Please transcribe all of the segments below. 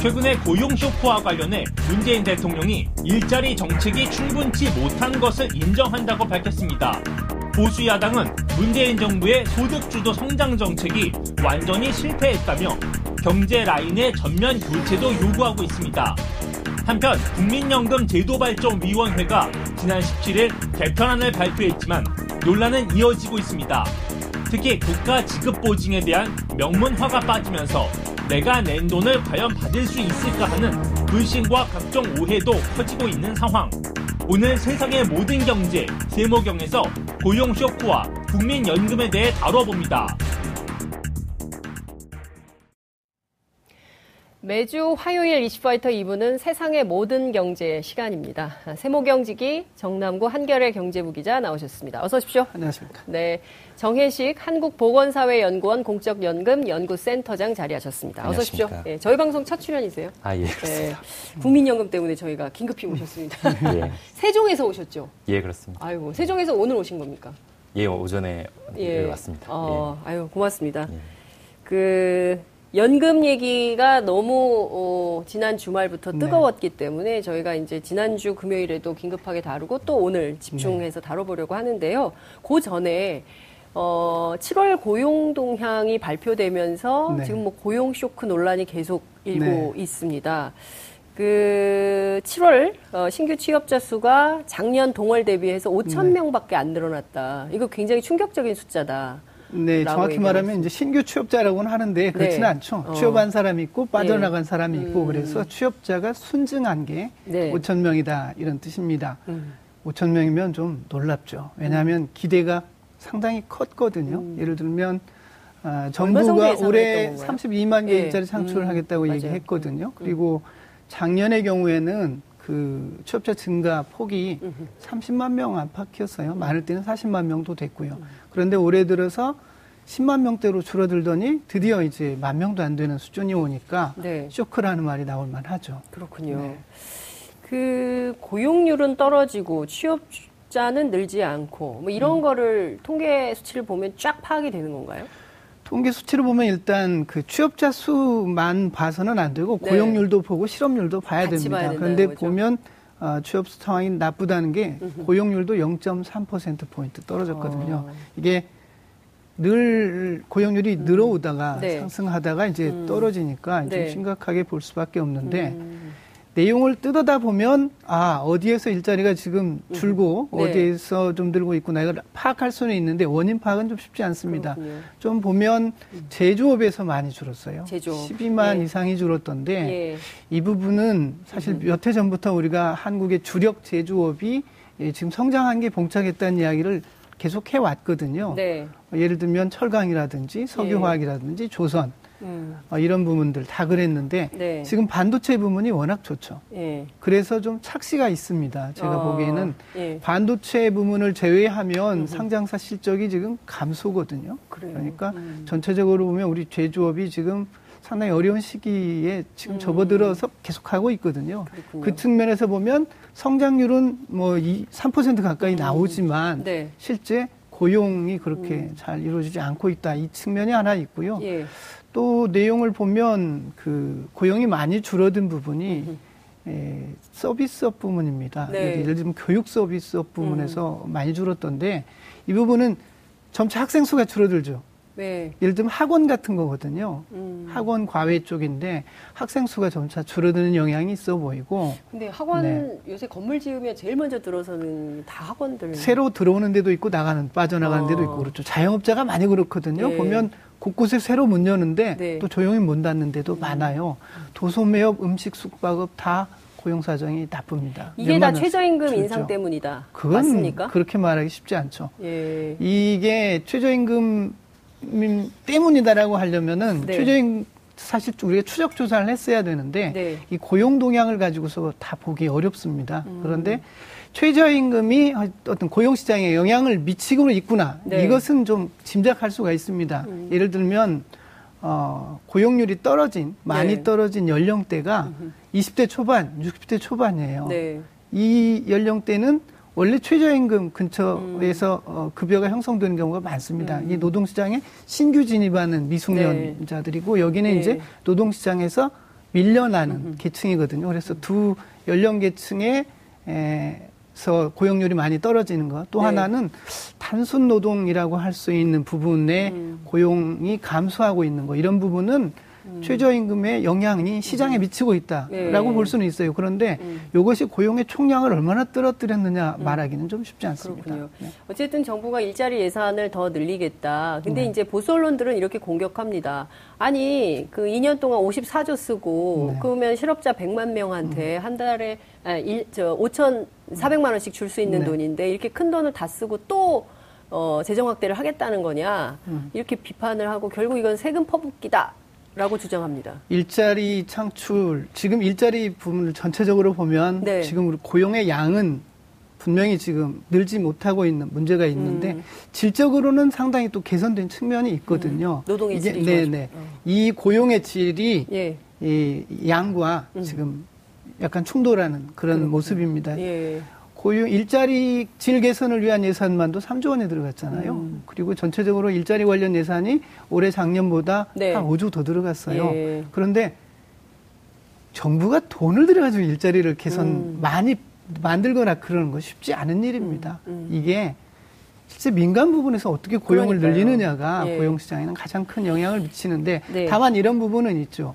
최근에 고용 쇼크와 관련해 문재인 대통령이 일자리 정책이 충분치 못한 것을 인정한다고 밝혔습니다. 보수 야당은 문재인 정부의 소득주도 성장 정책이 완전히 실패했다며 경제 라인의 전면 교체도 요구하고 있습니다. 한편 국민연금 제도발전위원회가 지난 17일 개편안을 발표했지만 논란은 이어지고 있습니다. 특히 국가 지급 보증에 대한 명문화가 빠지면서 내가 낸 돈을 과연 받을 수 있을까 하는 불신과 각종 오해도 커지고 있는 상황. 오늘 세상의 모든 경제 세모경에서 고용 쇼크와 국민연금에 대해 다뤄봅니다. 매주 화요일 이슈파이터 2부는 세상의 모든 경제 시간입니다. 세모경직이 정남구 한결의 경제부 기자 나오셨습니다. 어서 오십시오. 안녕하십니까. 네. 정혜식 한국보건사회연구원 공적연금 연구센터장 자리하셨습니다. 어서 오십시오. 네, 저희 방송 첫 출연이세요. 아, 예. 네, 국민연금 때문에 저희가 긴급히 모셨습니다. 예. 세종에서 오셨죠? 예, 그렇습니다. 아이고, 세종에서 오늘 오신 겁니까? 예, 오전에 예. 왔습니다. 어, 예. 아유, 고맙습니다. 예. 그, 연금 얘기가 너무 어, 지난 주말부터 네. 뜨거웠기 네. 때문에 저희가 이제 지난주 금요일에도 긴급하게 다루고 또 오늘 집중해서 네. 다뤄보려고 하는데요. 그 전에 어, 7월 고용 동향이 발표되면서 네. 지금 뭐 고용 쇼크 논란이 계속 일고 네. 있습니다. 그 7월 어, 신규 취업자 수가 작년 동월 대비해서 5천 명밖에 안 늘어났다. 이거 굉장히 충격적인 숫자다. 네, 정확히 말하면 이제 신규 취업자라고는 하는데 그렇지는 네. 않죠. 어. 취업한 사람이 있고 빠져나간 네. 사람이 있고 음. 그래서 취업자가 순증한 게 네. 5천 명이다 이런 뜻입니다. 음. 5천 명이면 좀 놀랍죠. 왜냐하면 음. 기대가 상당히 컸거든요. 음. 예를 들면 아, 정부가 올해 32만 개 예. 일자리 창출을 음. 하겠다고 맞아요. 얘기했거든요. 음. 그리고 작년의 경우에는 그 취업자 증가 폭이 30만 명 안팎이었어요. 많을 때는 40만 명도 됐고요. 그런데 올해 들어서 10만 명대로 줄어들더니 드디어 이제 만 명도 안 되는 수준이 오니까 네. 쇼크라는 말이 나올 만하죠. 그렇군요. 네. 그 고용률은 떨어지고 취업 자는 늘지 않고 뭐 이런 음. 거를 통계 수치를 보면 쫙 파악이 되는 건가요? 통계 수치를 보면 일단 그 취업자 수만 봐서는 안 되고 네. 고용률도 보고 실업률도 봐야 됩니다. 그런데 거죠? 보면 어, 취업 상황이 나쁘다는 게 고용률도 0.3% 포인트 떨어졌거든요. 어. 이게 늘 고용률이 음. 늘어오다가 네. 상승하다가 이제 음. 떨어지니까 네. 좀 심각하게 볼 수밖에 없는데 음. 내용을 뜯어다 보면 아 어디에서 일자리가 지금 음. 줄고 네. 어디에서 좀 들고 있구나 이걸 파악할 수는 있는데 원인 파악은 좀 쉽지 않습니다. 그렇군요. 좀 보면 음. 제조업에서 많이 줄었어요. 제조업. 12만 네. 이상이 줄었던데 예. 이 부분은 사실 음. 몇해 전부터 우리가 한국의 주력 제조업이 예, 지금 성장한 게 봉착했다는 이야기를 계속 해왔거든요. 네. 예를 들면 철강이라든지 석유화학이라든지 예. 조선 음. 어, 이런 부분들 다 그랬는데 네. 지금 반도체 부분이 워낙 좋죠. 예. 그래서 좀 착시가 있습니다. 제가 어, 보기에는 예. 반도체 부분을 제외하면 음. 상장사 실적이 지금 감소거든요. 그래요. 그러니까 음. 전체적으로 보면 우리 제조업이 지금 상당히 어려운 시기에 지금 음. 접어들어서 계속하고 있거든요. 그렇군요. 그 측면에서 보면 성장률은 뭐 3% 가까이 음. 나오지만 네. 실제 고용이 그렇게 음. 잘 이루어지지 않고 있다. 이 측면이 하나 있고요. 예. 또 내용을 보면 그 고용이 많이 줄어든 부분이 에, 서비스업 부문입니다. 네. 예를 들면 교육 서비스업 부문에서 음. 많이 줄었던데 이 부분은 점차 학생 수가 줄어들죠. 네. 예를 들면 학원 같은 거거든요. 음. 학원 과외 쪽인데 학생 수가 점차 줄어드는 영향이 있어 보이고. 근데 학원 네. 요새 건물 지으면 제일 먼저 들어서는 다 학원들. 새로 들어오는 데도 있고 나가는 빠져나가는 어. 데도 있고 그렇죠. 자영업자가 많이 그렇거든요. 네. 보면 곳곳에 새로 문 여는데 네. 또 조용히 문 닫는 데도 음. 많아요. 도소매업, 음식, 숙박업 다 고용 사정이 나쁩니다. 이게 다 최저임금 줄죠. 인상 때문이다. 그건 맞습니까? 그렇게 말하기 쉽지 않죠. 예. 이게 최저임금 때문이다라고 하려면은 네. 최저임 사실 우리가 추적 조사를 했어야 되는데 네. 이 고용 동향을 가지고서 다 보기 어렵습니다. 음. 그런데 최저임금이 어떤 고용 시장에 영향을 미치고 있구나. 네. 이것은 좀 짐작할 수가 있습니다. 음. 예를 들면 어, 고용률이 떨어진 많이 네. 떨어진 연령대가 음흠. 20대 초반, 60대 초반이에요. 네. 이 연령대는 원래 최저임금 근처에서 음. 어, 급여가 형성되는 경우가 많습니다. 음. 이 노동시장에 신규 진입하는 미숙년자들이고 여기는 네. 이제 노동시장에서 밀려나는 음. 계층이거든요. 그래서 두 연령 계층에 서 고용률이 많이 떨어지는 것. 또 네. 하나는 단순 노동이라고 할 수 있는 부분에 음. 고용이 감소하고 있는 거. 이런 부분은 음. 최저임금의 영향이 시장에 음. 미치고 있다라고 네. 볼 수는 있어요. 그런데 음. 이것이 고용의 총량을 얼마나 떨어뜨렸느냐 음. 말하기는 좀 쉽지 않습니다. 네. 어쨌든 정부가 일자리 예산을 더 늘리겠다. 근데 네. 이제 보수 언론들은 이렇게 공격합니다. 아니 그 2년 동안 54조 쓰고 네. 그러면 실업자 100만 명한테 음. 한 달에 아, 일, 저 5,400만 원씩 줄 수 있는 네. 돈인데 이렇게 큰 돈을 다 쓰고 또 어, 재정 확대를 하겠다는 거냐 음. 이렇게 비판을 하고 결국 이건 세금 퍼붓기다. 라고 주장합니다. 일자리 창출, 지금 일자리 부분을 전체적으로 보면 네. 지금 고용의 양은 분명히 지금 늘지 못하고 있는 문제가 있는데 음. 질적으로는 상당히 또 개선된 측면이 있거든요. 음. 노동의 질이 네네. 어. 이 고용의 질이 예. 이 양과 음. 지금 약간 충돌하는 그런 그렇군요. 모습입니다. 예. 고용 일자리 질 개선을 위한 예산만도 3조 원에 들어갔잖아요. 음. 그리고 전체적으로 일자리 관련 예산이 올해 작년보다 네. 한 5조 더 들어갔어요. 예. 그런데 정부가 돈을 들여가지고 일자리를 개선 음. 많이 만들거나 그러는 거 쉽지 않은 일입니다. 음. 음. 이게 실제 민간 부분에서 어떻게 고용을 그러니까요. 늘리느냐가 예. 고용 시장에는 가장 큰 영향을 미치는데 네. 다만 이런 부분은 있죠.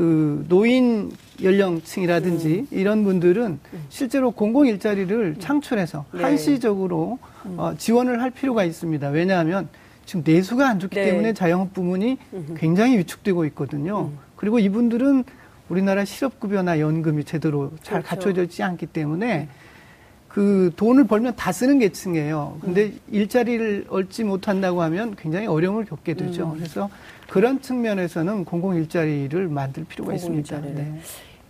그 노인 연령층이라든지 음. 이런 분들은 음. 실제로 공공 일자리를 음. 창출해서 네. 한시적으로 음. 어, 지원을 할 필요가 있습니다. 왜냐하면 지금 내수가 안 좋기 네. 때문에 자영업 부문이 굉장히 위축되고 있거든요. 음. 그리고 이분들은 우리나라 실업급여나 연금이 제대로 잘 그렇죠. 갖춰져 있지 않기 때문에 그 돈을 벌면 다 쓰는 계층이에요. 근데 음. 일자리를 얻지 못한다고 하면 굉장히 어려움을 겪게 되죠. 음. 그래서 그런 측면에서는 공공 일자리를 만들 필요가 있습니다. 네.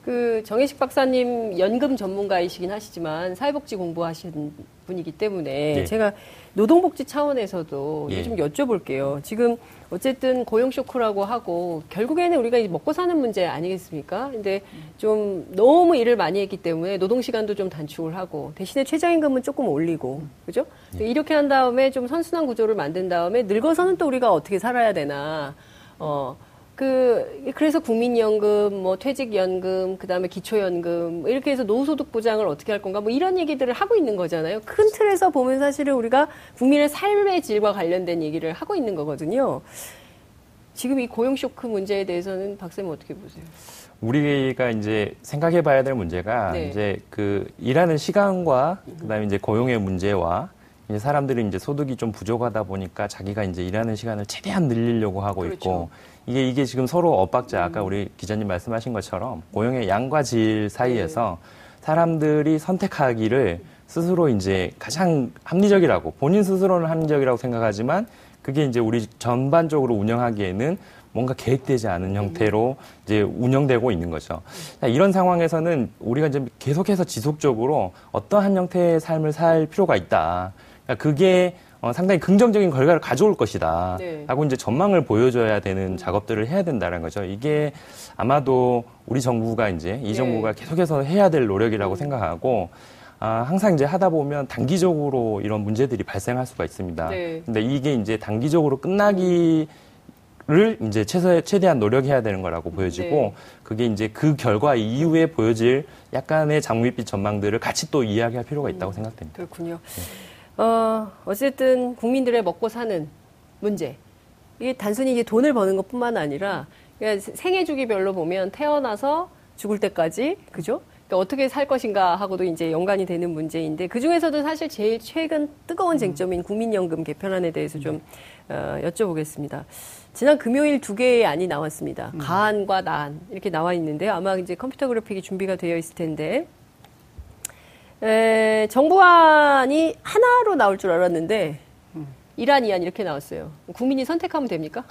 그 정혜식 박사님 연금 전문가이시긴 하시지만 사회복지 공부하신 분이기 때문에 네. 제가 노동복지 차원에서도 예. 좀 여쭤볼게요. 지금 어쨌든 고용 쇼크라고 하고 결국에는 우리가 먹고 사는 문제 아니겠습니까? 근데 좀 너무 일을 많이 했기 때문에 노동 시간도 좀 단축을 하고 대신에 최저임금은 조금 올리고 그죠? 예. 이렇게 한 다음에 좀 선순환 구조를 만든 다음에 늙어서는 또 우리가 어떻게 살아야 되나? 어. 그 그래서 국민연금, 뭐 퇴직연금, 그 다음에 기초연금 뭐 이렇게 해서 노후소득 보장을 어떻게 할 건가 뭐 이런 얘기들을 하고 있는 거잖아요. 큰 틀에서 보면 사실은 우리가 국민의 삶의 질과 관련된 얘기를 하고 있는 거거든요. 지금 이 고용 쇼크 문제에 대해서는 박사님 어떻게 보세요? 우리가 이제 생각해 봐야 될 문제가 네. 이제 그 일하는 시간과 그다음에 이제 고용의 문제와 이제 사람들이 이제 소득이 좀 부족하다 보니까 자기가 이제 일하는 시간을 최대한 늘리려고 하고 그렇죠. 있고 이게 이게 지금 서로 엇박자 아까 우리 기자님 말씀하신 것처럼 고용의 양과 질 사이에서 사람들이 선택하기를 스스로 이제 가장 합리적이라고 본인 스스로는 합리적이라고 생각하지만 그게 이제 우리 전반적으로 운영하기에는 뭔가 계획되지 않은 형태로 이제 운영되고 있는 거죠. 이런 상황에서는 우리가 이제 계속해서 지속적으로 어떠한 형태의 삶을 살 필요가 있다. 그러니까 그게 어, 상당히 긍정적인 결과를 가져올 것이다. 네. 라고 이제 전망을 보여줘야 되는 작업들을 해야 된다는 거죠. 이게 아마도 우리 정부가 이제 이 네. 정부가 네. 계속해서 해야 될 노력이라고 음. 생각하고 아, 항상 이제 하다 보면 단기적으로 이런 문제들이 발생할 수가 있습니다. 네. 근데 이게 이제 단기적으로 끝나기 를 이제 최소 최대한 노력해야 되는 거라고 보여지고 네. 그게 이제 그 결과 이후에 보여질 약간의 장밋빛 전망들을 같이 또 이야기할 필요가 있다고 음, 생각됩니다. 그렇군요. 네. 어, 어쨌든 국민들의 먹고 사는 문제. 이게 단순히 이게 돈을 버는 것 뿐만 아니라, 그러니까 생애 주기별로 보면 태어나서 죽을 때까지, 그죠? 그러니까 어떻게 살 것인가 하고도 이제 연관이 되는 문제인데, 그 중에서도 사실 제일 최근 뜨거운 쟁점인 국민연금 개편안에 대해서 좀, 어, 여쭤보겠습니다. 지난 금요일 두 개의 안이 나왔습니다. 음. 가안과 나안. 이렇게 나와 있는데요. 아마 이제 컴퓨터 그래픽이 준비가 되어 있을 텐데, 에, 정부안이 하나로 나올 줄 알았는데 음. 이란 이안 이렇게 나왔어요. 국민이 선택하면 됩니까?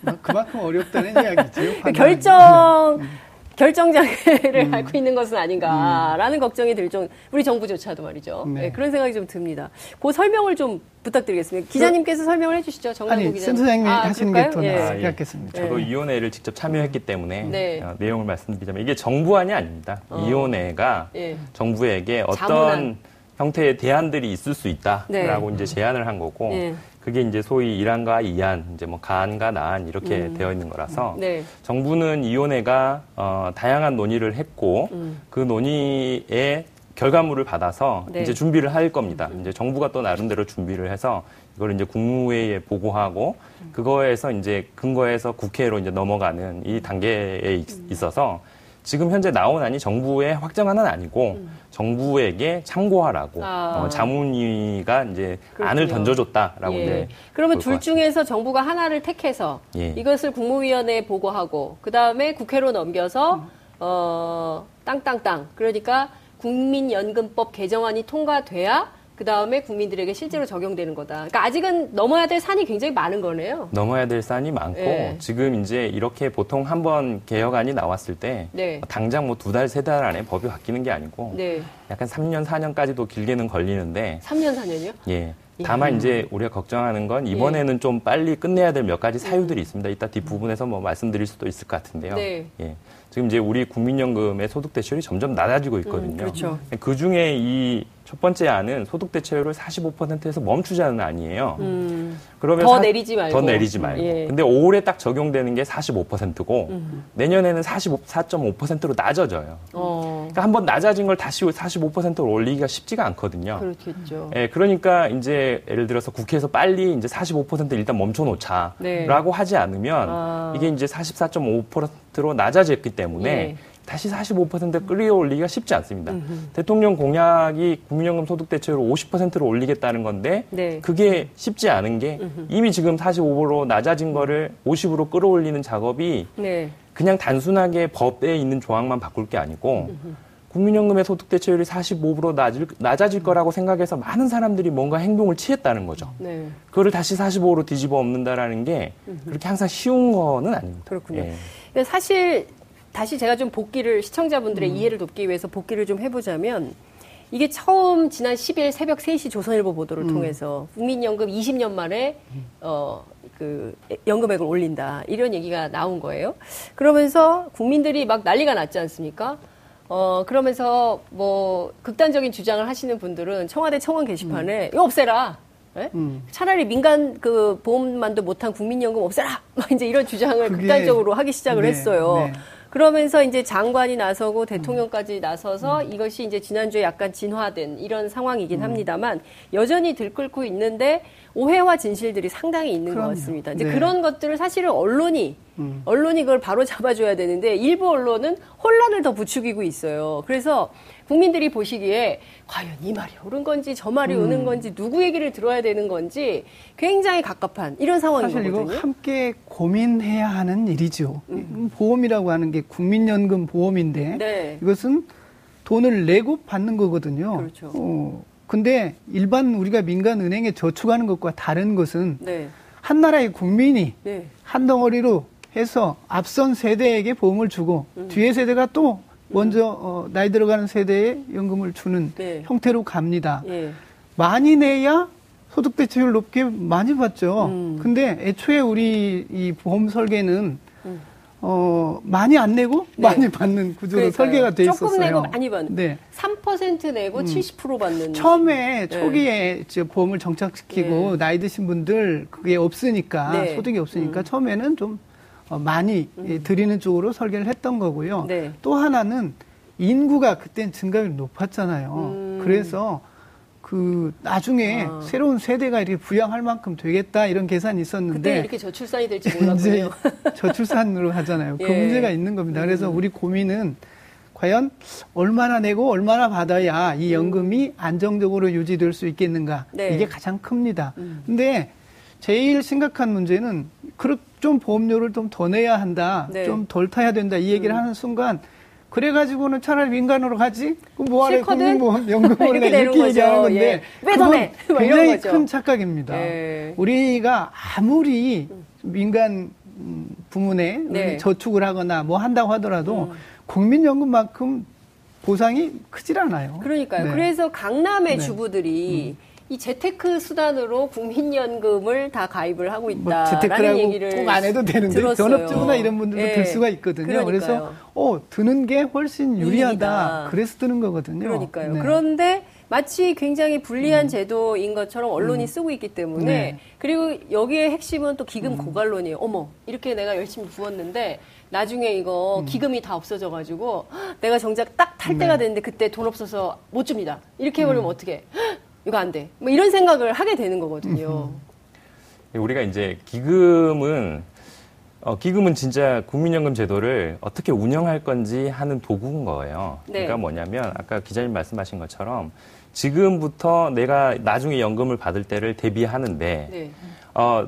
뭐 그만큼 어렵다는 이야기죠. 결정 음. 결정 장애를 음. 앓고 있는 것은 아닌가라는 음. 걱정이 들 정도. 우리 정부조차도 말이죠. 네. 네, 그런 생각이 좀 듭니다. 그 설명을 좀 부탁드리겠습니다. 기자님께서 설명을 해주시죠. 정남고 기자님. 센터장님이 아, 하시는 게더 예. 생각했습니다. 저도 네. 이혼회를 직접 참여했기 때문에 네. 어, 내용을 말씀드리자면 이게 정부안이 아닙니다. 어. 이혼회가 예. 정부에게 어떤 자문안. 형태의 대안들이 있을 수 있다라고 네. 이제 제안을 한 거고 예. 그게 이제 소위 이란과 이안, 이제 뭐 가안과 나안 이렇게 음. 되어 있는 거라서 네. 정부는 이혼회가 어, 다양한 논의를 했고 음. 그 논의에 결과물을 받아서 네. 이제 준비를 할 겁니다. 이제 정부가 또 나름대로 준비를 해서 이걸 이제 국무회의에 보고하고 그거에서 이제 근거해서 국회로 이제 넘어가는 이 단계에 있어서 지금 현재 나온 안이 정부의 확정안은 아니고 음. 정부에게 참고하라고 아. 어, 자문위가 이제 그렇군요. 안을 던져줬다라고 예. 이제 그러면 둘 중에서 정부가 하나를 택해서 예. 이것을 국무위원회에 보고하고 그 다음에 국회로 넘겨서 음. 어 땅땅땅 그러니까 국민연금법 개정안이 통과돼야 그 다음에 국민들에게 실제로 적용되는 거다. 그러니까 아직은 넘어야 될 산이 굉장히 많은 거네요. 넘어야 될 산이 많고 네. 지금 이제 이렇게 보통 한 번 개혁안이 나왔을 때 네. 당장 뭐 두 달, 세 달 안에 법이 바뀌는 게 아니고 네. 약간 3년, 4년까지도 길게는 걸리는데 3년, 4년이요? 예. 다만 이제 우리가 걱정하는 건 이번에는 예. 좀 빨리 끝내야 될 몇 가지 사유들이 있습니다. 이따 뒷부분에서 뭐 말씀드릴 수도 있을 것 같은데요. 네. 예. 지금 이제 우리 국민연금의 소득 대출이 점점 낮아지고 있거든요. 음, 그렇죠. 그 중에 이 첫 번째 안은 소득 대체율을 45%에서 멈추자는 안이에요. 음. 그러면 더 사, 내리지 말고 더 내리지 말고. 예. 근데 올해 딱 적용되는 게 45%고 음. 내년에는 44.5%로 낮아져요. 어. 그러니까 한번 낮아진 걸 다시 45%로 올리기가 쉽지가 않거든요. 그렇겠죠. 예, 그러니까 이제 예를 들어서 국회에서 빨리 이제 45% 일단 멈춰 놓자라고 네. 하지 않으면 아. 이게 이제 44.5%로 낮아졌기 때문에 예. 다시 45% 끌어올리기가 쉽지 않습니다. 음흠. 대통령 공약이 국민연금 소득 대체율을 50%로 올리겠다는 건데 네. 그게 쉽지 않은 게 음흠. 이미 지금 45%로 낮아진 거를 50으로 끌어올리는 작업이 네. 그냥 단순하게 법에 있는 조항만 바꿀 게 아니고 음흠. 국민연금의 소득 대체율이 45% 낮을, 낮아질 거라고 생각해서 많은 사람들이 뭔가 행동을 취했다는 거죠. 네. 그거를 다시 45로 뒤집어 엎는다라는 게 그렇게 항상 쉬운 거는 아닙니다. 그렇군요. 예. 사실 다시 제가 좀 복귀를 시청자분들의 음. 이해를 돕기 위해서 복귀를 좀 해보자면 이게 처음 지난 10일 새벽 3시 조선일보 보도를 음. 통해서 국민연금 20년 만에 어, 그 연금액을 올린다 이런 얘기가 나온 거예요. 그러면서 국민들이 막 난리가 났지 않습니까? 어 그러면서 뭐 극단적인 주장을 하시는 분들은 청와대 청원 게시판에 음. 이거 없애라. 네? 음. 차라리 민간 그 보험만도 못한 국민연금 없애라. 막 이제 이런 주장을 극단적으로 하기 시작을 네, 했어요. 네. 그러면서 이제 장관이 나서고 대통령까지 나서서 음. 이것이 이제 지난주에 약간 진화된 이런 상황이긴 음. 합니다만 여전히 들끓고 있는데 오해와 진실들이 상당히 있는 그럼요. 것 같습니다. 이제 네. 그런 것들을 사실은 언론이 음. 언론이 그걸 바로 잡아줘야 되는데 일부 언론은 혼란을 더 부추기고 있어요. 그래서 국민들이 보시기에 과연 이 말이 옳은 건지 저 말이 음. 옳은 건지 누구 얘기를 들어야 되는 건지 굉장히 갑갑한 이런 상황이거든요. 사실 이거 함께 고민해야 하는 일이죠. 음. 보험이라고 하는 게 국민연금 보험인데 네. 이것은 돈을 내고 받는 거거든요. 그렇죠. 어, 근데 일반 우리가 민간 은행에 저축하는 것과 다른 것은 네. 한 나라의 국민이 네. 한 덩어리로 해서 앞선 세대에게 보험을 주고 음. 뒤에 세대가 또 먼저 어, 나이 들어가는 세대에 연금을 주는 네. 형태로 갑니다. 예. 많이 내야 소득 대체율 높게 많이 받죠. 음. 근데 애초에 우리 이 보험 설계는 음. 어, 많이 안 내고 네. 많이 받는 구조로 그러니까요. 설계가 돼 있었어요. 조금 내고 많이 받는. 네. 3% 내고 음. 70% 받는. 처음에 네. 초기에 저 보험을 정착시키고 네. 나이 드신 분들 그게 없으니까 네. 소득이 없으니까 음. 처음에는 좀 어, 많이 음. 드리는 쪽으로 설계를 했던 거고요. 네. 또 하나는 인구가 그땐 증가율이 높았잖아요. 음. 그래서 그 나중에 아. 새로운 세대가 이렇게 부양할 만큼 되겠다 이런 계산이 있었는데 그때 이렇게 저출산이 될지 몰랐군요. 저출산으로 하잖아요. 그 예. 그 문제가 있는 겁니다. 그래서 음. 우리 고민은 과연 얼마나 내고 얼마나 받아야 이 연금이 음. 안정적으로 유지될 수 있겠는가 네. 이게 가장 큽니다. 음. 근데 제일 심각한 문제는 좀 보험료를 좀 더 내야 한다, 네. 좀덜 타야 된다 이 얘기를 음. 하는 순간 그래가지고는 차라리 민간으로 가지? 그럼 뭐하래 국민보험 연금을 내 이렇게 얘기하는 건데 예. 왜더 내? 뭐 굉장히 큰 착각입니다. 예. 우리가 아무리 민간 음, 부문에 네. 저축을 하거나 뭐 한다고 하더라도 음. 국민연금만큼 보상이 크질 않아요. 그러니까요. 네. 그래서 강남의 네. 주부들이 음. 이 재테크 수단으로 국민연금을 다 가입을 하고 있다라는 뭐 얘기를 꼭 안 해도 되는데. 전업주부나 이런 분들도 네. 들 수가 있거든요. 그러니까요. 그래서 어 드는 게 훨씬 유리하다. 유리하다. 그래서 드는 거거든요. 그러니까요. 네. 그런데 마치 굉장히 불리한 음. 제도인 것처럼 언론이 음. 쓰고 있기 때문에 네. 그리고 여기에 핵심은 또 기금 음. 고갈론이에요. 어머 이렇게 내가 열심히 부었는데 나중에 이거 음. 기금이 다 없어져 가지고 내가 정작 딱 탈 때가 네. 됐는데 그때 돈 없어서 못 줍니다. 이렇게 해버리면 음. 어떻게? 이거 안 돼. 뭐 이런 생각을 하게 되는 거거든요. 우리가 이제 기금은 어, 기금은 진짜 국민연금 제도를 어떻게 운영할 건지 하는 도구인 거예요. 네. 그러니까 뭐냐면 아까 기자님 말씀하신 것처럼 지금부터 내가 나중에 연금을 받을 때를 대비하는데 네. 어,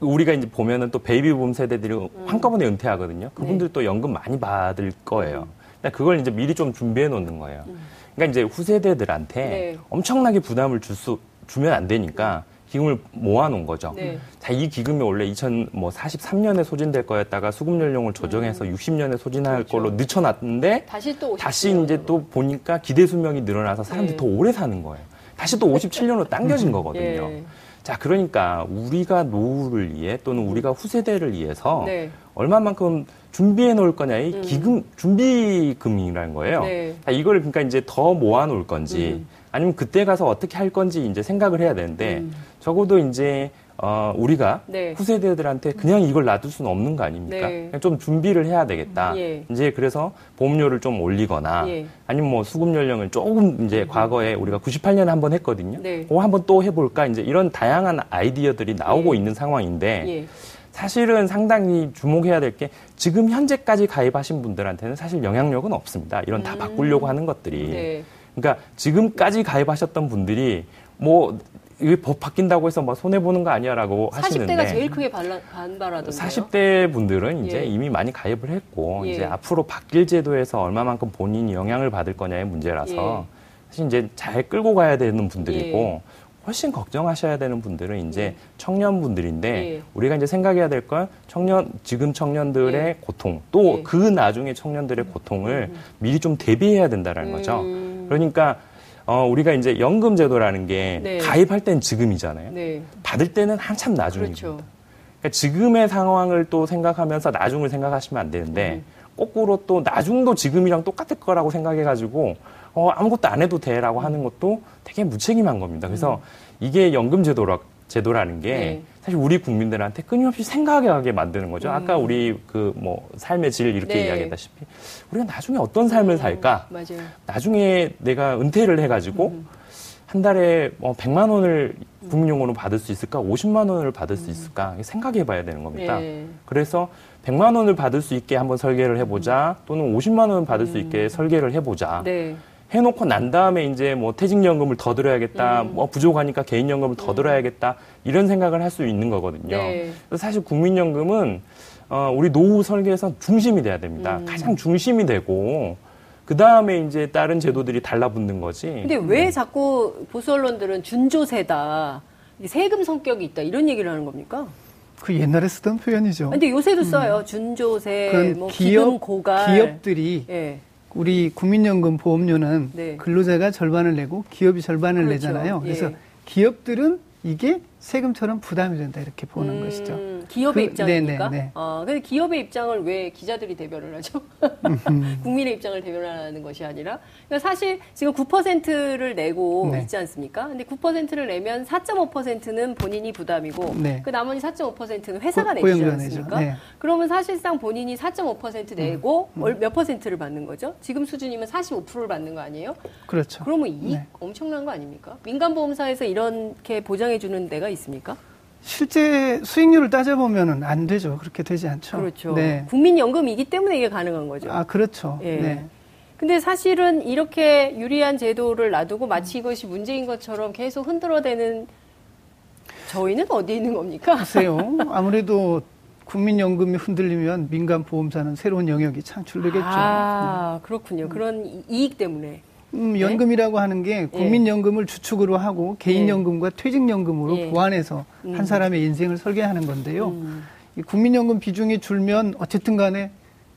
우리가 이제 보면은 또 베이비붐 세대들이 음. 한꺼번에 은퇴하거든요. 그분들 도 네. 연금 많이 받을 거예요. 음. 그걸 이제 미리 좀 준비해 놓는 거예요. 음. 그러니까 이제 후세대들한테 네. 엄청나게 부담을 줄 수, 주면 안 되니까 기금을 모아놓은 거죠. 네. 자, 이 기금이 원래 2043년에 뭐 소진될 거였다가 수급 연령을 조정해서 음. 60년에 소진할 그렇죠. 걸로 늦춰놨는데 다시 또 다시 이제 또 보니까 기대 수명이 늘어나서 사람들이 네. 더 오래 사는 거예요. 다시 또 57년으로 당겨진 거거든요. 예. 자, 그러니까 우리가 노후를 위해 또는 우리가 후세대를 위해서 네. 얼마만큼 준비해 놓을 거냐, 이 음. 기금, 준비금이라는 거예요. 네. 자, 이걸 그러니까 이제 더 모아 놓을 건지, 음. 아니면 그때 가서 어떻게 할 건지 이제 생각을 해야 되는데 음. 적어도 이제 어, 우리가 네. 후세대들한테 그냥 이걸 놔둘 수는 없는 거 아닙니까? 네. 좀 준비를 해야 되겠다. 예. 이제 그래서 보험료를 좀 올리거나 예. 아니면 뭐 수급 연령을 조금 이제 음. 과거에 우리가 98년에 한 번 했거든요. 네. 어, 한번 또 해볼까? 이제 이런 다양한 아이디어들이 나오고 예. 있는 상황인데 예. 사실은 상당히 주목해야 될 게 지금 현재까지 가입하신 분들한테는 사실 영향력은 없습니다. 이런 다 음. 바꾸려고 하는 것들이. 네. 그러니까 지금까지 가입하셨던 분들이 뭐 이게 법 바뀐다고 해서 막 손해 보는 거 아니야라고 하시는데 40대가 제일 크게 반발하던데요. 40대 분들은 이제 예. 이미 많이 가입을 했고 예. 이제 앞으로 바뀔 제도에서 얼마만큼 본인이 영향을 받을 거냐의 문제라서 예. 사실 이제 잘 끌고 가야 되는 분들이고 예. 훨씬 걱정하셔야 되는 분들은 이제 예. 청년분들인데 예. 우리가 이제 생각해야 될 건 청년 지금 청년들의 고통 또 그 나중에 청년들의 고통을 음. 미리 좀 대비해야 된다라는 거죠. 음. 그러니까 어, 우리가 이제 연금 제도라는 게 네. 가입할 땐 지금이잖아요. 네. 받을 때는 한참 나중입니다. 그렇죠. 그러니까 지금의 상황을 또 생각하면서 나중을 생각하시면 안 되는데 음. 거꾸로 또 나중도 지금이랑 똑같을 거라고 생각해가지고 어, 아무것도 안 해도 돼라고 하는 것도 되게 무책임한 겁니다. 그래서 음. 이게 연금 제도라, 제도라는 게 네. 사실 우리 국민들한테 끊임없이 생각하게 만드는 거죠. 음. 아까 우리 그 뭐 삶의 질 이렇게 네. 이야기했다시피 우리가 나중에 어떤 삶을 음. 살까? 맞아요. 나중에 내가 은퇴를 해가지고 음. 한 달에 뭐 100만 원을 국민용으로 받을 수 있을까? 50만 원을 받을 수 음. 있을까? 생각해 봐야 되는 겁니다. 네. 그래서 100만 원을 받을 수 있게 한번 설계를 해보자. 또는 50만 원을 받을 수 있게 음. 설계를 해보자. 네. 해놓고 난 다음에 이제 뭐 퇴직연금을 더 들어야겠다, 음. 뭐 부족하니까 개인연금을 더 음. 들어야겠다 이런 생각을 할 수 있는 거거든요. 네. 그래서 사실 국민연금은 어, 우리 노후 설계에서 중심이 돼야 됩니다. 음. 가장 중심이 되고 그 다음에 이제 다른 제도들이 달라붙는 거지. 근데 왜 음. 자꾸 보수 언론들은 준조세다, 세금 성격이 있다 이런 얘기를 하는 겁니까? 그 옛날에 쓰던 표현이죠. 근데 요새도 써요. 음. 준조세, 뭐 기업, 고갈. 기업들이 예. 우리 국민연금 보험료는 네. 근로자가 절반을 내고 기업이 절반을 그렇죠. 내잖아요. 그래서 예. 기업들은 이게 세금처럼 부담이 된다 이렇게 보는 음, 것이죠. 기업의 그, 입장입니까? 네네, 네. 아, 근데 기업의 입장을 왜 기자들이 대변을 하죠? 국민의 입장을 대변하는 것이 아니라 그러니까 사실 지금 9%를 내고 네. 있지 않습니까? 근데 9%를 내면 4.5%는 본인이 부담이고 네. 그 나머지 4.5%는 회사가 고, 내지 않습니까? 네. 그러면 사실상 본인이 4.5% 내고 음, 음. 몇 퍼센트를 받는 거죠? 지금 수준이면 45%를 받는 거 아니에요? 그렇죠. 그러면 이익 네. 엄청난 거 아닙니까? 민간보험사에서 이렇게 보장해 주는 데가 있습니까? 실제 수익률을 따져보면 안 되죠. 그렇게 되지 않죠. 그렇죠. 네. 국민연금이기 때문에 이게 가능한 거죠. 아, 그렇죠. 예. 네. 근데 사실은 이렇게 유리한 제도를 놔두고 마치 이것이 문제인 것처럼 계속 흔들어대는 저희는 어디 있는 겁니까? 글쎄요. 아무래도 국민연금이 흔들리면 민간 보험사는 새로운 영역이 창출되겠죠. 아, 네. 그렇군요. 그런 이익 때문에. 음, 네? 연금이라고 하는 게 예. 국민연금을 주축으로 하고 개인연금과 예. 퇴직연금으로 예. 보완해서 음. 한 사람의 인생을 설계하는 건데요. 음. 이 국민연금 비중이 줄면 어쨌든 간에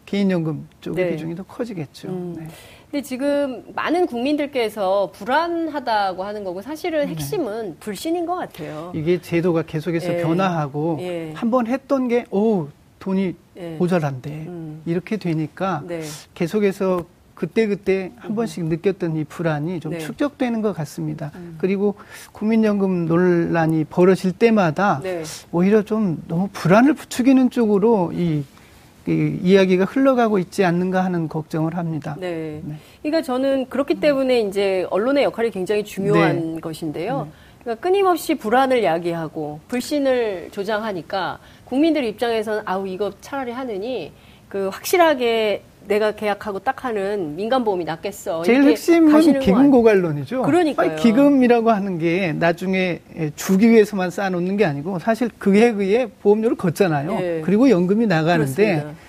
개인연금 쪽의 네. 비중이 더 커지겠죠. 음. 네. 근데 지금 많은 국민들께서 불안하다고 하는 거고 사실은 네. 핵심은 네. 불신인 것 같아요. 이게 제도가 계속해서 예. 변화하고 예. 한번 했던 게 오, 돈이 예. 모자란데 음. 이렇게 되니까 네. 계속해서 그때그때 한 번씩 느꼈던 이 불안이 좀 네. 축적되는 것 같습니다. 음. 그리고 국민연금 논란이 벌어질 때마다 네. 오히려 좀 너무 불안을 부추기는 쪽으로 이, 이 이야기가 흘러가고 있지 않는가 하는 걱정을 합니다. 네. 네. 그러니까 저는 그렇기 때문에 이제 언론의 역할이 굉장히 중요한 네. 것인데요. 네. 그러니까 끊임없이 불안을 야기하고 불신을 조장하니까 국민들 입장에서는 아우 이거 차라리 하느니 그 확실하게 내가 계약하고 딱 하는 민간보험이 낫겠어. 제일 핵심은 기금 고갈론이죠. 그러니까 기금이라고 하는 게 나중에 주기 위해서만 쌓아놓는 게 아니고 사실 그에 의해 보험료를 걷잖아요. 예. 그리고 연금이 나가는데 그렇습니다.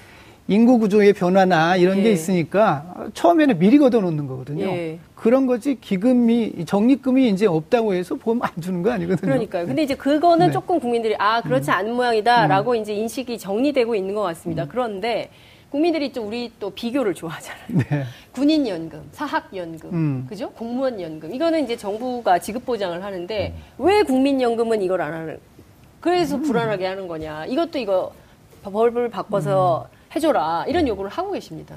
인구 구조의 변화나 이런 예. 게 있으니까 처음에는 미리 걷어놓는 거거든요. 예. 그런 거지 기금이 적립금이 이제 없다고 해서 보험 안 주는 거 아니거든요. 그러니까요. 근데 이제 그거는 네. 조금 국민들이 아 그렇지 음. 않은 모양이다라고 음. 이제 인식이 정리되고 있는 것 같습니다. 음. 그런데 국민들이 또 우리 또 비교를 좋아하잖아요. 네. 군인 연금, 사학 연금, 음. 그죠? 공무원 연금. 이거는 이제 정부가 지급 보장을 하는데 음. 왜 국민 연금은 이걸 안 하는? 그래서 음. 불안하게 하는 거냐? 이것도 이거 법을 바꿔서 음. 해줘라 이런 요구를 하고 계십니다.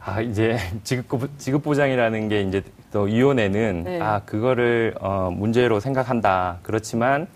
아 이제 지급 지급 보장이라는 게 이제 또 위원회는 네. 아 그거를 어, 문제로 생각한다. 그렇지만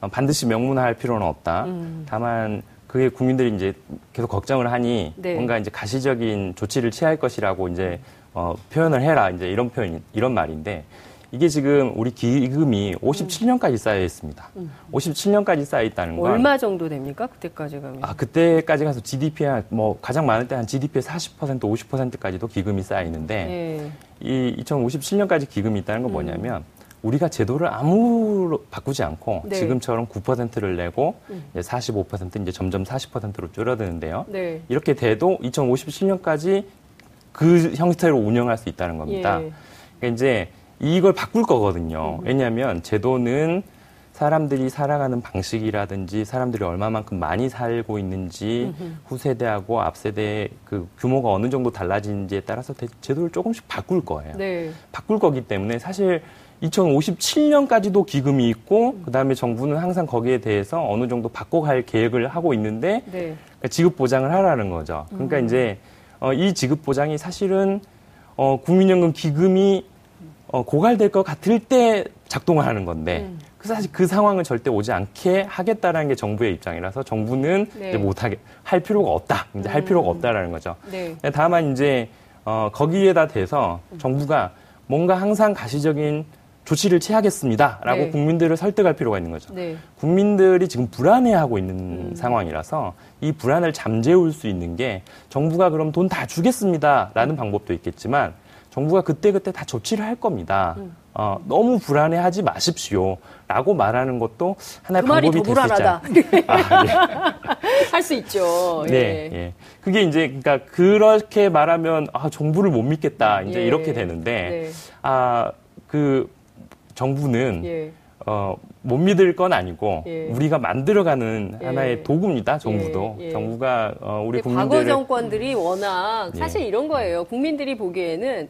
어, 반드시 명문화할 필요는 없다. 음. 다만 그게 국민들이 이제 계속 걱정을 하니 네. 뭔가 이제 가시적인 조치를 취할 것이라고 이제 어, 표현을 해라 이제 이런 표현 이런 말인데 이게 지금 우리 기금이 57년까지 쌓여 있습니다. 음. 57년까지 쌓여 있다는 건 얼마 정도 됩니까? 그때까지 가면? 아 그때까지 가서 GDP의 뭐 가장 많을 때 한 GDP의 40% 50%까지도 기금이 쌓여 있는데 네. 이 2057년까지 기금이 있다는 건 뭐냐면 음. 우리가 제도를 아무로 바꾸지 않고 네. 지금처럼 9%를 내고 음. 이제 45% 이제 점점 40%로 줄어드는데요. 네. 이렇게 돼도 2057년까지 그 형태로 운영할 수 있다는 겁니다. 예. 그러니까 이제 이걸 바꿀 거거든요. 음. 왜냐하면 제도는 사람들이 살아가는 방식이라든지 사람들이 얼마만큼 많이 살고 있는지 음흠. 후세대하고 앞세대의 그 규모가 어느 정도 달라지는지에 따라서 제도를 조금씩 바꿀 거예요. 네. 바꿀 거기 때문에 사실 2057년까지도 기금이 있고 그다음에 정부는 항상 거기에 대해서 어느 정도 바꿔갈 계획을 하고 있는데 네. 그러니까 지급 보장을 하라는 거죠. 그러니까 음. 이제 어, 이 지급 보장이 사실은 어, 국민연금 기금이 어, 고갈될 것 같을 때 작동을 하는 건데 음. 그 사실 그 상황은 절대 오지 않게 하겠다라는 게 정부의 입장이라서 정부는 네. 못하게 할 필요가 없다. 이제 음. 할 필요가 없다라는 거죠. 네. 다만 이제 어, 거기에다 대서 정부가 뭔가 항상 가시적인 조치를 취하겠습니다 라고 네. 국민들을 설득할 필요가 있는 거죠. 네. 국민들이 지금 불안해하고 있는 음. 상황이라서 이 불안을 잠재울 수 있는 게 정부가 그럼 돈 다 주겠습니다 라는 방법도 있겠지만 정부가 그때그때 다 조치를 할 겁니다. 음. 어, 너무 불안해하지 마십시오 라고 말하는 것도 하나의 그 방법이 될수 있죠. 아, 예. 할수 있죠. 네, 예. 예. 그게 이제 그러니까 그렇게 말하면 아 정부를 못 믿겠다 이제 예. 이렇게 되는데 네. 아 그 정부는 예. 어, 못 믿을 건 아니고 예. 우리가 만들어가는 예. 하나의 도구입니다. 정부도 예. 예. 정부가 어, 우리 국민들 과거 정권들이 워낙 사실 이런 거예요. 국민들이 보기에는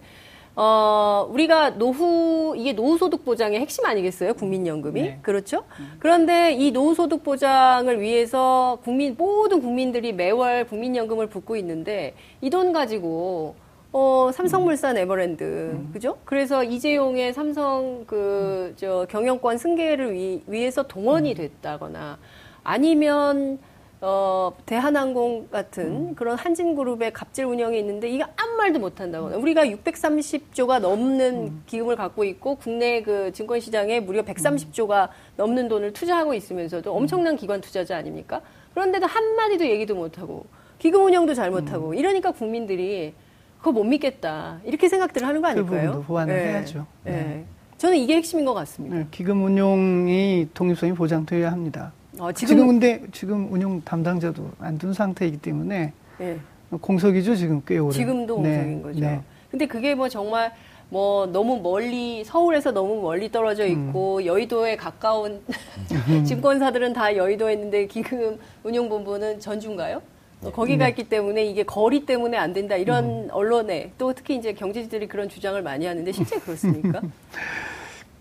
어, 우리가 노후, 이게 노후소득 보장의 핵심 아니겠어요? 국민연금이? 네. 그렇죠? 그런데 이 노후소득 보장을 위해서 국민, 모든 국민들이 매월 국민연금을 붓고 있는데 이 돈 가지고 어, 삼성물산 에버랜드, 음. 그죠? 그래서 이재용의 삼성 그, 저, 경영권 승계를 위, 위해서 동원이 음. 됐다거나 아니면 어, 대한항공 같은 음. 그런 한진그룹의 갑질 운영이 있는데 이게 아무 말도 못 한다거나 우리가 630조가 넘는 음. 기금을 갖고 있고 국내 그 증권시장에 무려 130조가 넘는 돈을 투자하고 있으면서도 엄청난 기관 투자자 아닙니까? 그런데도 한마디도 얘기도 못하고 기금 운영도 잘못하고 이러니까 국민들이 그거 못 믿겠다. 이렇게 생각들을 하는 거그 아닐까요? 그 부분도 보완을 네. 해야죠. 네. 네. 저는 이게 핵심인 것 같습니다. 네, 기금 운용이 독립성이 보장되어야 합니다. 어, 지금... 지금 근데 지금 운용 담당자도 안 둔 상태이기 때문에 네. 공석이죠 지금 꽤 오래. 지금도 네. 공석인 거죠. 네. 근데 그게 뭐 정말 뭐 너무 멀리 서울에서 너무 멀리 떨어져 음. 있고 음. 여의도에 가까운 증권사들은 다 여의도에 있는데 기금 운용본부는 전주인가요? 네. 거기가 네. 있기 때문에 이게 거리 때문에 안 된다 이런 음. 언론에 또 특히 이제 경제지들이 그런 주장을 많이 하는데 실제 그렇습니까?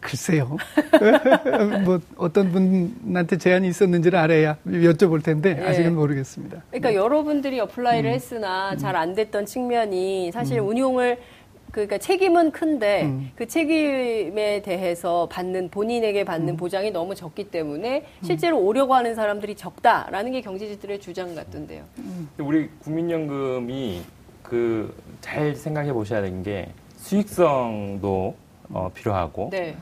글쎄요. 뭐 어떤 분한테 제안이 있었는지를 알아야 여쭤볼 텐데 예. 아직은 모르겠습니다. 그러니까 네. 여러분들이 apply를 음. 했으나 잘 안 됐던 측면이 사실 음. 운용을 그러니까 책임은 큰데 음. 그 책임에 대해서 받는 본인에게 받는 음. 보장이 너무 적기 때문에 음. 실제로 오려고 하는 사람들이 적다라는 게 경제지들의 주장 같던데요. 음. 우리 국민연금이 그 잘 생각해 보셔야 되는 게 수익성도 어, 필요하고 네.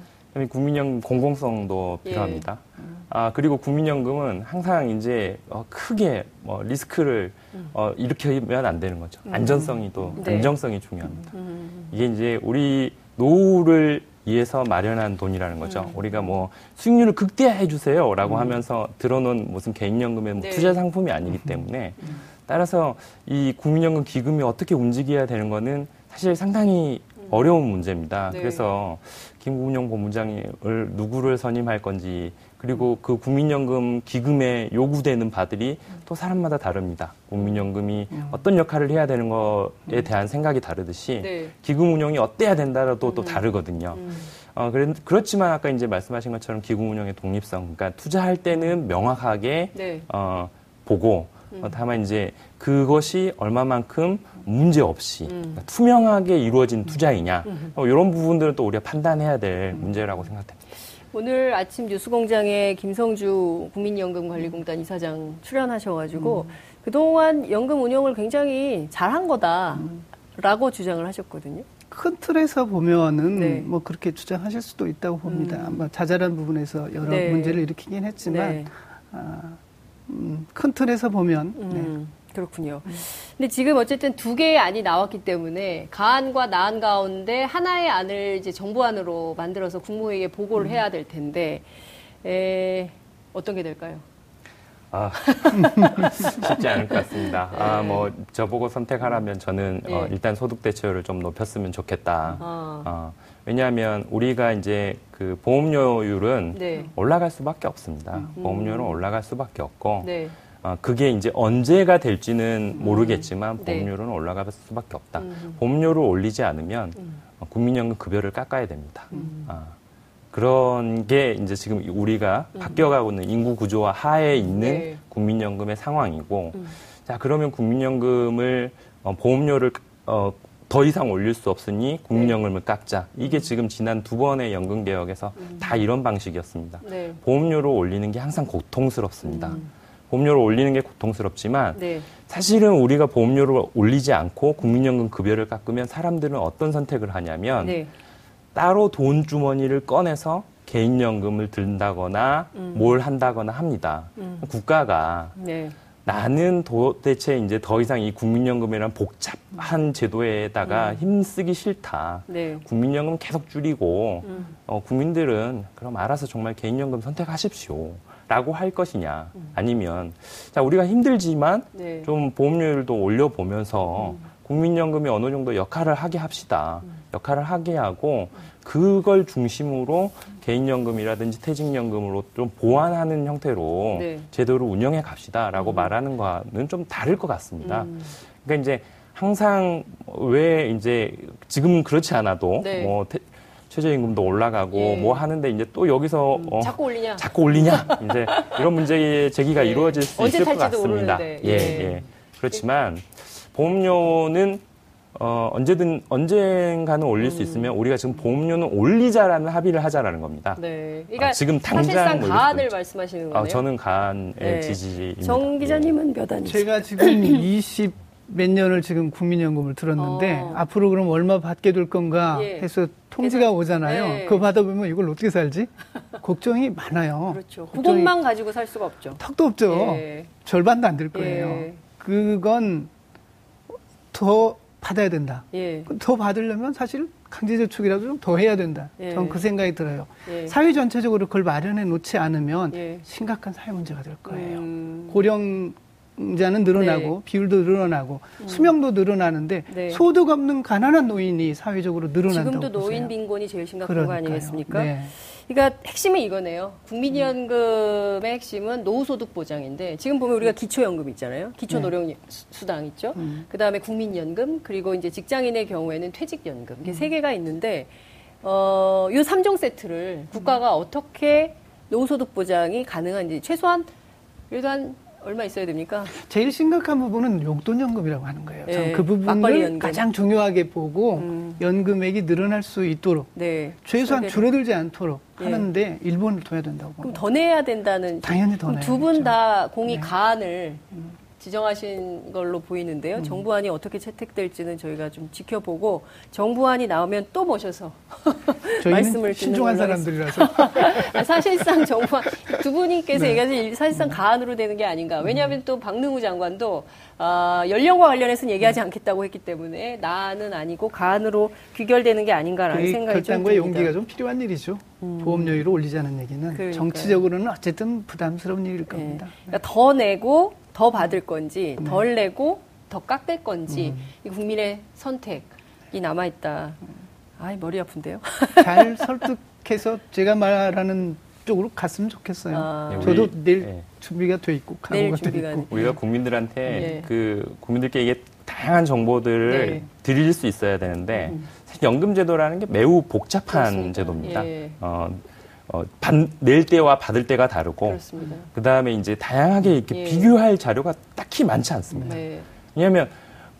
국민연금 공공성도 예. 필요합니다. 예. 아 그리고 국민연금은 항상 이제 어, 크게 뭐 리스크를 음. 어, 일으키면 안 되는 거죠. 음. 안전성이 또 네. 안정성이 중요합니다. 음. 이게 이제 우리 노후를 위해서 마련한 돈이라는 거죠. 음. 우리가 뭐 수익률을 극대화해 주세요라고 음. 하면서 들어놓은 무슨 개인연금의 뭐 네. 투자 상품이 아니기 때문에 음. 따라서 이 국민연금 기금이 어떻게 움직여야 되는 거는 사실 상당히 어려운 문제입니다. 네. 그래서 김국용 본부장을 누구를 선임할 건지 그리고 그 국민연금 기금에 요구되는 바들이 또 사람마다 다릅니다. 국민연금이 음. 어떤 역할을 해야 되는 거에 대한 생각이 다르듯이 네. 기금 운영이 어때야 된다라도 또 음. 다르거든요. 음. 어, 그래, 그렇지만 아까 이제 말씀하신 것처럼 기금 운영의 독립성, 그러니까 투자할 때는 명확하게 네. 어, 보고 음. 어, 다만 이제 그것이 얼마만큼 문제 없이 음. 그러니까 투명하게 이루어진 투자이냐 음. 어, 이런 부분들은 또 우리가 판단해야 될 문제라고 생각됩니다. 오늘 아침 뉴스공장에 김성주 국민연금관리공단 이사장 출연하셔가지고 음. 그동안 연금 운영을 굉장히 잘한 거다라고 주장을 하셨거든요. 큰 틀에서 보면은 네. 뭐 그렇게 주장하실 수도 있다고 봅니다. 음. 뭐 자잘한 부분에서 여러 네. 문제를 일으키긴 했지만 네. 아, 음, 큰 틀에서 보면 네. 음. 그렇군요. 근데 지금 어쨌든 두 개의 안이 나왔기 때문에 가안과 나안 가운데 하나의 안을 이제 정부안으로 만들어서 국무회의에 보고를 해야 될 텐데 에, 어떤 게 될까요? 아, 쉽지 않을 것 같습니다. 네. 아, 뭐, 저보고 선택하라면 저는 네. 어, 일단 소득 대체율을 좀 높였으면 좋겠다. 아. 어, 왜냐하면 우리가 이제 그 보험료율은 네. 올라갈 수밖에 없습니다. 음. 보험료는 올라갈 수밖에 없고, 네. 어, 그게 이제 언제가 될지는 음. 모르겠지만 네. 보험료는 올라갈 수밖에 없다. 음. 보험료를 올리지 않으면 음. 어, 국민연금 급여를 깎아야 됩니다. 음. 아, 그런 게 이제 지금 우리가 음. 바뀌어가고 있는 인구 구조와 하에 있는 네. 국민연금의 상황이고, 음. 자 그러면 국민연금을 어, 보험료를 어, 더 이상 올릴 수 없으니 국민연금을 네. 깎자. 이게 지금 지난 두 번의 연금 개혁에서 다 이런 방식이었습니다. 네. 보험료를 올리는 게 항상 고통스럽습니다. 보험료를 올리는 게 고통스럽지만 네. 사실은 우리가 보험료를 올리지 않고 국민연금 급여를 깎으면 사람들은 어떤 선택을 하냐면 네. 따로 돈 주머니를 꺼내서 개인연금을 든다거나 음. 뭘 한다거나 합니다. 음. 국가가 네. 나는 도대체 이제 더 이상 이 국민연금이란 복잡한 제도에다가 음. 힘쓰기 싫다. 네. 국민연금 계속 줄이고 음. 어, 국민들은 그럼 알아서 정말 개인연금 선택하십시오. 라고 할 것이냐 아니면 자 우리가 힘들지만 네. 좀 보험료율도 올려 보면서 음. 국민연금이 어느 정도 역할을 하게 합시다 음. 역할을 하게 하고 그걸 중심으로 개인연금이라든지 퇴직연금으로 좀 보완하는 형태로 네. 제도를 운영해 갑시다라고 음. 말하는 거는 좀 다를 것 같습니다. 음. 그러니까 이제 항상 왜 이제 지금은 그렇지 않아도 네. 뭐 최저임금도 올라가고 예. 뭐 하는데 이제 또 여기서 음, 어, 자꾸 올리냐? 자꾸 올리냐? 이제 이런 문제 제기가 예. 이루어질 수 있을 것 같습니다. 예, 예, 예. 그렇지만 보험료는 어, 언제든 언젠가는 올릴 음. 수 있으면 우리가 지금 보험료는 올리자라는 합의를 하자라는 겁니다. 네. 그러니까 아, 지금 당장 가안을 말씀하시는 아, 거네요. 아, 저는 가안의 네. 지지입니다. 정 기자님은 몇 안이죠? 제가 지금 20 몇 년을 지금 국민연금을 들었는데 어. 앞으로 그럼 얼마 받게 될 건가 예. 해서 통지가 오잖아요. 네. 그거 받아보면 이걸 어떻게 살지? 걱정이 많아요. 그렇죠. 그것만 가지고 살 수가 없죠. 턱도 없죠. 예. 절반도 안 될 거예요. 예. 그건 더 받아야 된다. 예. 더 받으려면 사실 강제저축이라도 좀 더 해야 된다. 예. 저는 그 생각이 들어요. 예. 사회 전체적으로 그걸 마련해 놓지 않으면 예. 심각한 사회 문제가 될 거예요. 음. 고령 자는 늘어나고 네. 비율도 늘어나고 음. 수명도 늘어나는데 네. 소득 없는 가난한 노인이 사회적으로 늘어난다고 지금도 노인 보세요. 빈곤이 제일 심각한 그러니까요. 거 아니겠습니까? 네. 그러니까 핵심이 이거네요. 국민연금의 핵심은 노후소득 보장인데 지금 보면 우리가 기초연금 있잖아요. 기초노령수당 네. 있죠. 음. 그다음에 국민연금 그리고 이제 직장인의 경우에는 퇴직연금 이게 음. 세 개가 있는데 어, 요 3종 세트를 국가가 어떻게 노후소득 보장이 가능한지 최소한 그래도 한 얼마 있어야 됩니까? 제일 심각한 부분은 용돈 연금이라고 하는 거예요. 네. 그 부분을 가장 중요하게 보고 음. 연금액이 늘어날 수 있도록 네. 최소한 줄어들지 않도록 네. 하는데 일본을 둬야 된다고. 그럼 더 내야 된다는. 당연히 더 내야 두분 다 공이 네. 가안을 음. 지정하신 걸로 보이는데요. 음. 정부안이 어떻게 채택될지는 저희가 좀 지켜보고 정부안이 나오면 또 모셔서 말씀을 신중한 사람들이라서 사실상 정부안 두 분이께서 네. 얘기하신 사실상 가안으로 되는 게 아닌가. 왜냐하면 또 박능우 장관도 어, 연령과 관련해서는 얘기하지 않겠다고 했기 때문에 나는 아니고 가안으로 귀결되는 게 아닌가라는 생각이 좀 결단과 용기가 좀 필요한 일이죠. 음. 보험료율을 올리자는 얘기는 그러니까요. 정치적으로는 어쨌든 부담스러운 일일 겁니다. 네. 그러니까 더 내고 더 받을 건지 네. 덜 내고 더 깎을 건지 음. 이 국민의 선택이 남아 있다. 아이 머리 아픈데요. 잘 설득해서 제가 말하는 쪽으로 갔으면 좋겠어요. 아. 네, 저도 내일 네. 준비가 돼 있고 내일 준비가 있고. 우리가 국민들한테 네. 그 국민들께 이게 다양한 정보들을 네. 드릴 수 있어야 되는데 음. 사실 연금제도라는 게 매우 복잡한 그렇습니다. 제도입니다. 예. 어, 어, 받, 낼 때와 받을 때가 다르고 그 다음에 이제 다양하게 이렇게 예. 비교할 자료가 딱히 많지 않습니다. 네. 왜냐하면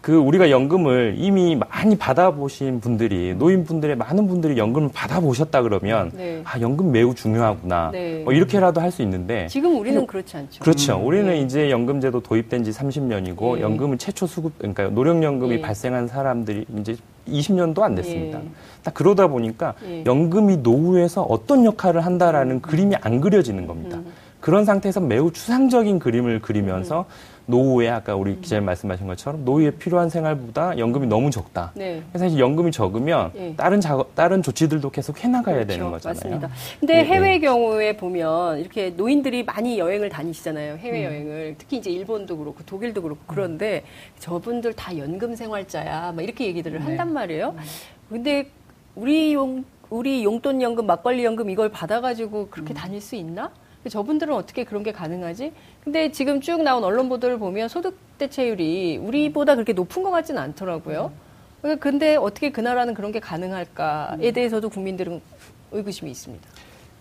그 우리가 연금을 이미 많이 받아보신 분들이 노인분들의 많은 분들이 연금을 받아보셨다 그러면 네. 아 연금 매우 중요하구나 네. 뭐 이렇게라도 할 수 있는데 지금 우리는 그렇지 않죠. 그렇죠. 음. 우리는 네. 이제 연금제도 도입된 지 30년이고 연금을 최초 수급 그러니까 노령연금이 예. 발생한 사람들이 이제 20년도 안 됐습니다. 예. 딱 그러다 보니까 예. 연금이 노후에서 어떤 역할을 한다라는 음. 그림이 안 그려지는 겁니다. 음. 그런 상태에서 매우 추상적인 그림을 그리면서 음. 노후에 아까 우리 음. 기자님 말씀하신 것처럼 노후에 필요한 생활보다 연금이 너무 적다. 네. 사실 연금이 적으면 네. 다른 작업, 다른 조치들도 계속 해나가야 그렇죠. 되는 거잖아요. 맞습니다. 근데 네, 해외 네. 경우에 보면 이렇게 노인들이 많이 여행을 다니시잖아요. 해외 음. 여행을 특히 이제 일본도 그렇고 독일도 그렇고 그런데 저분들 다 연금 생활자야. 막 이렇게 얘기들을 네. 한단 말이에요. 음. 근데 우리 용 우리 용돈 연금, 막걸리 연금 이걸 받아가지고 그렇게 음. 다닐 수 있나? 저분들은 어떻게 그런 게 가능하지? 근데 지금 쭉 나온 언론 보도를 보면 소득 대체율이 우리보다 그렇게 높은 것 같지는 않더라고요. 근데 어떻게 그 나라는 그런 게 가능할까에 대해서도 국민들은 의구심이 있습니다.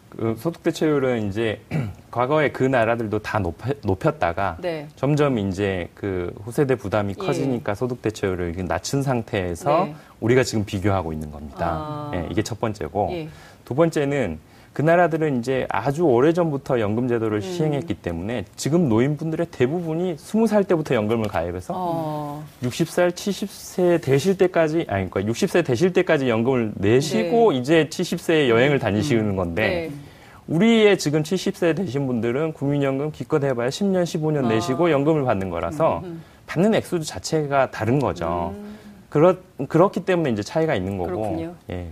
그 소득 대체율은 이제 과거에 그 나라들도 다 높였, 다가 네. 점점 이제 그 후세대 부담이 예. 커지니까 소득 대체율을 낮춘 상태에서 네. 우리가 지금 비교하고 있는 겁니다. 아. 예, 이게 첫 번째고 예. 두 번째는 그 나라들은 이제 아주 오래전부터 연금 제도를 음. 시행했기 때문에 지금 노인분들의 대부분이 20살 때부터 연금을 가입해서 어. 60살, 70세 되실 때까지 아니 그러니까 60세 되실 때까지 연금을 내시고 네. 이제 70세에 여행을 다니시는 음. 건데 네. 우리의 지금 70세 되신 분들은 국민연금 기껏 해봐야 10년, 15년 아. 내시고 연금을 받는 거라서 음, 음. 받는 액수 자체가 다른 거죠. 음. 그렇, 그렇기 때문에 이제 차이가 있는 거고. 그렇군요. 예.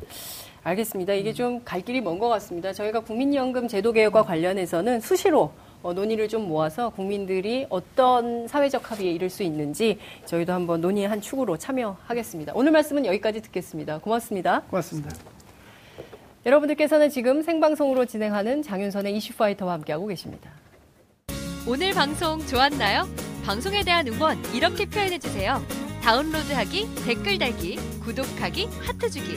알겠습니다. 이게 좀 갈 길이 먼 것 같습니다. 저희가 국민연금 제도 개혁과 관련해서는 수시로 어, 논의를 좀 모아서 국민들이 어떤 사회적 합의에 이를 수 있는지 저희도 한번 논의의 한 축으로 참여하겠습니다. 오늘 말씀은 여기까지 듣겠습니다. 고맙습니다. 고맙습니다. 여러분들께서는 지금 생방송으로 진행하는 장윤선의 이슈파이터와 함께하고 계십니다. 오늘 방송 좋았나요? 방송에 대한 응원 이렇게 표현해주세요. 다운로드하기, 댓글 달기, 구독하기, 하트 주기.